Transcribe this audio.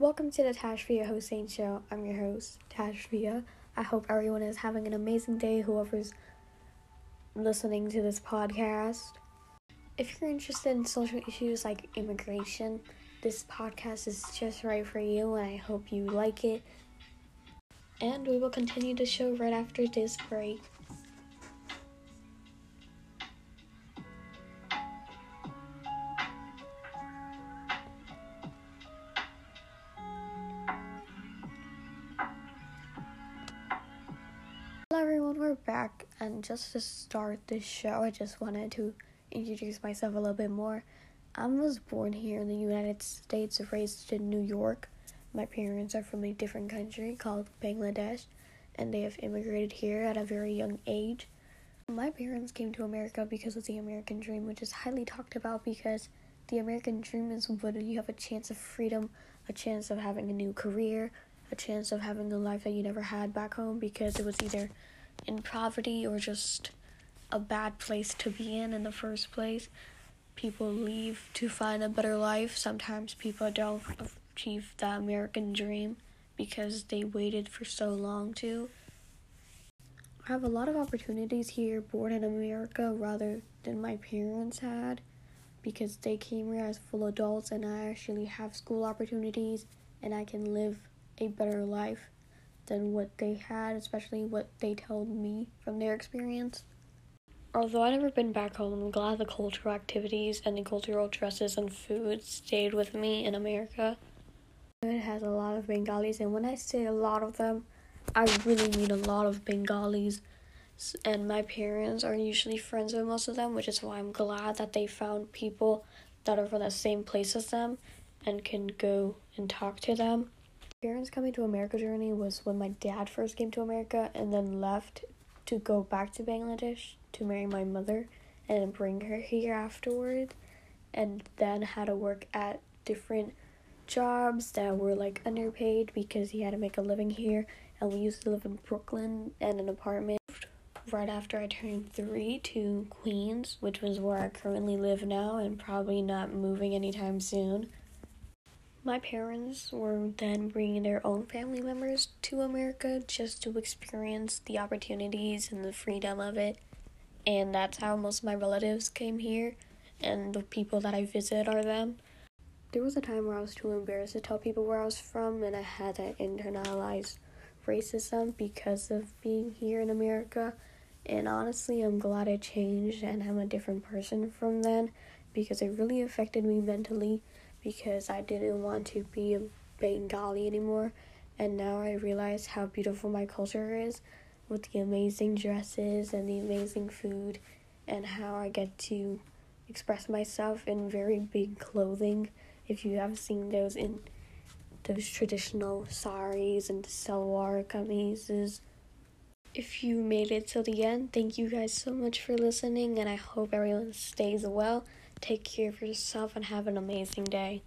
Welcome to the Tashvia Hossein Show. I'm your host, Tashvia. I hope everyone is having an amazing day, whoever's listening to this podcast. If you're interested in social issues like immigration, this podcast is just right for you, and I hope you like it. And we will continue the show right after this break. Hello everyone, we're back and just to start this show, I just wanted to introduce myself a little bit more. I was born here in the United States, raised in New York. My parents are from a different country called Bangladesh and they have immigrated here at a very young age. My parents came to America because of the American dream, which is highly talked about because the American dream is when you have a chance of freedom, a chance of having a new career, a chance of having a life that you never had back home because it was either in poverty or just a bad place to be in in the first place. People leave to find a better life. Sometimes people don't achieve the American dream because they waited for so long to. I have a lot of opportunities here born in America rather than my parents had because they came here as full adults and I actually have school opportunities and I can live a better life than what they had, especially what they told me from their experience. Although I've never been back home, I'm glad the cultural activities and the cultural dresses and food stayed with me in America. It has a lot of Bengalis, and when I say a lot of them, I really mean a lot of Bengalis. And my parents are usually friends with most of them, which is why I'm glad that they found people that are from the same place as them and can go and talk to them parents coming to America journey was when my dad first came to America and then left to go back to Bangladesh to marry my mother and bring her here afterward and then had to work at different jobs that were like underpaid because he had to make a living here and we used to live in Brooklyn and an apartment. Right after I turned 3 to Queens which was where I currently live now and probably not moving anytime soon my parents were then bringing their own family members to America just to experience the opportunities and the freedom of it. And that's how most of my relatives came here, and the people that I visit are them. There was a time where I was too embarrassed to tell people where I was from, and I had to internalize racism because of being here in America. And honestly, I'm glad I changed and I'm a different person from then because it really affected me mentally because I didn't want to be a Bengali anymore. And now I realize how beautiful my culture is with the amazing dresses and the amazing food, and how I get to express myself in very big clothing. If you have seen those in those traditional saris and salwar kameezes. If you made it till the end, thank you guys so much for listening, and I hope everyone stays well. Take care of yourself and have an amazing day.